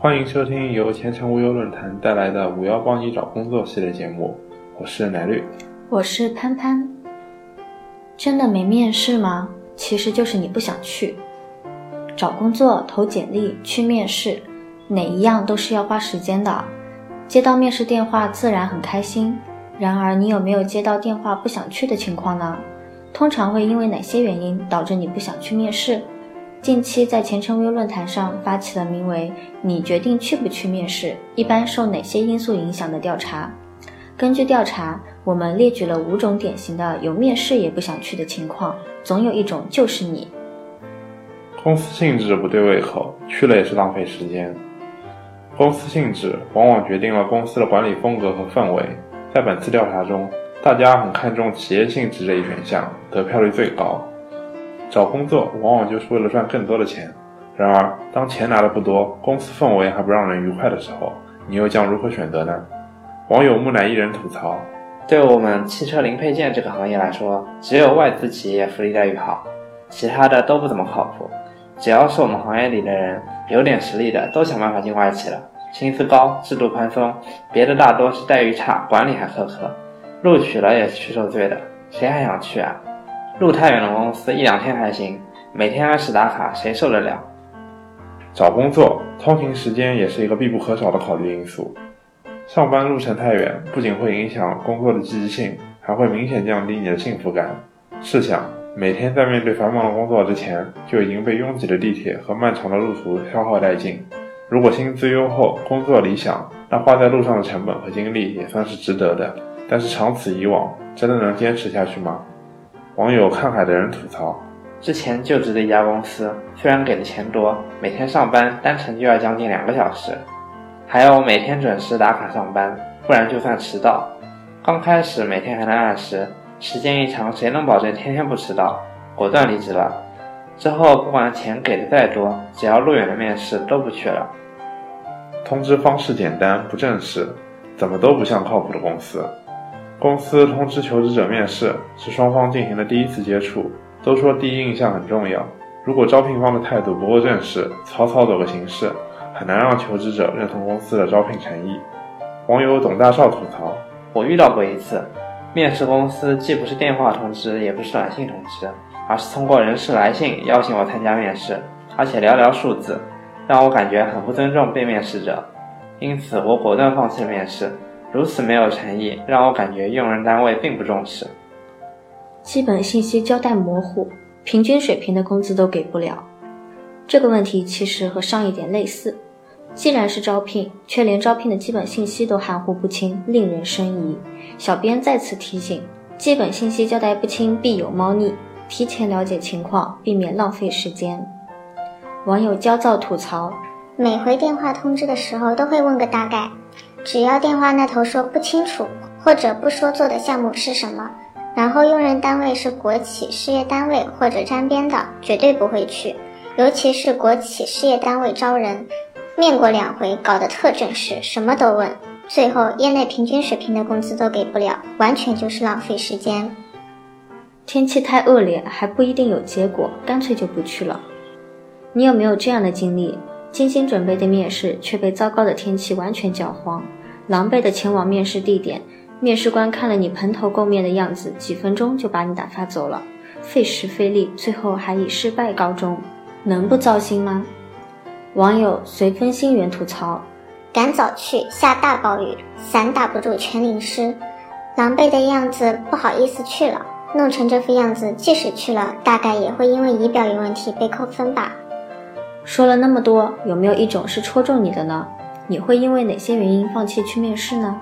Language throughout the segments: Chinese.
欢迎收听由前程无忧论坛带来的“五幺帮你找工作”系列节目，我是奶绿，我是潘潘。真的没面试吗？其实就是你不想去。找工作、投简历、去面试，哪一样都是要花时间的。接到面试电话自然很开心，然而你有没有接到电话不想去的情况呢？通常会因为哪些原因导致你不想去面试？近期在前程无忧论坛上发起了名为“你决定去不去面试，一般受哪些因素影响”的调查。根据调查，我们列举了五种典型的有面试也不想去的情况，总有一种就是你。公司性质不对胃口，去了也是浪费时间。公司性质往往决定了公司的管理风格和氛围。在本次调查中，大家很看重企业性质这一选项，得票率最高。找工作往往就是为了赚更多的钱，然而当钱拿的不多，公司氛围还不让人愉快的时候，你又将如何选择呢？网友木乃伊人吐槽：对我们汽车零配件这个行业来说，只有外资企业福利待遇好，其他的都不怎么靠谱。只要是我们行业里的人，有点实力的都想办法进外企了，薪资高，制度宽松，别的大多是待遇差，管理还苛刻，录取了也是去受罪的，谁还想去啊？路太远的公司一两天还行，每天按时打卡，谁受得了？找工作通勤时间也是一个必不可少的考虑因素。上班路程太远，不仅会影响工作的积极性，还会明显降低你的幸福感。试想，每天在面对繁忙的工作之前，就已经被拥挤的地铁和漫长的路途消耗殆尽。如果薪资优厚，工作理想，那花在路上的成本和精力也算是值得的。但是长此以往，真的能坚持下去吗？网友看海的人吐槽：之前就职的一家公司，虽然给的钱多，每天上班单程就要将近两个小时，还要每天准时打卡上班，不然就算迟到。刚开始每天还能按时，时间一长，谁能保证天天不迟到？果断离职了。之后不管钱给的再多，只要路远的面试都不去了。通知方式简单不正式，怎么都不像靠谱的公司。公司通知求职者面试是双方进行的第一次接触，都说第一印象很重要。如果招聘方的态度不够正式，草草走个形式，很难让求职者认同公司的招聘诚意。网友董大少吐槽：我遇到过一次，面试公司既不是电话通知，也不是短信通知，而是通过人事来信邀请我参加面试，而且寥寥数字，让我感觉很不尊重被面试者，因此我果断放弃了面试。如此没有诚意，让我感觉用人单位并不重视。基本信息交代模糊，平均水平的工资都给不了。这个问题其实和上一点类似。既然是招聘，却连招聘的基本信息都含糊不清，令人生疑。小编再次提醒：基本信息交代不清，必有猫腻。提前了解情况，避免浪费时间。网友焦躁吐槽：每回电话通知的时候，都会问个大概。只要电话那头说不清楚，或者不说做的项目是什么，然后用人单位是国企事业单位或者沾边的，绝对不会去。尤其是国企事业单位招人，面过两回，搞得特正式，什么都问，最后业内平均水平的工资都给不了，完全就是浪费时间。天气太恶劣，还不一定有结果，干脆就不去了。你有没有这样的经历？精心准备的面试却被糟糕的天气完全搅黄。狼狈地前往面试地点，面试官看了你蓬头垢面的样子，几分钟就把你打发走了，费时费力，最后还以失败告终，能不糟心吗？网友随风心源吐槽：赶早去，下大暴雨，伞打不住全淋湿，狼狈的样子不好意思去了，弄成这副样子，即使去了，大概也会因为仪表有问题被扣分吧。说了那么多，有没有一种是戳中你的呢？你会因为哪些原因放弃去面试呢？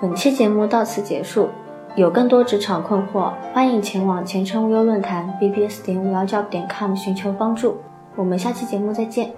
本期节目到此结束。有更多职场困惑，欢迎前往前程无忧论坛 bbs 点五幺 job 点 com 寻求帮助。我们下期节目再见。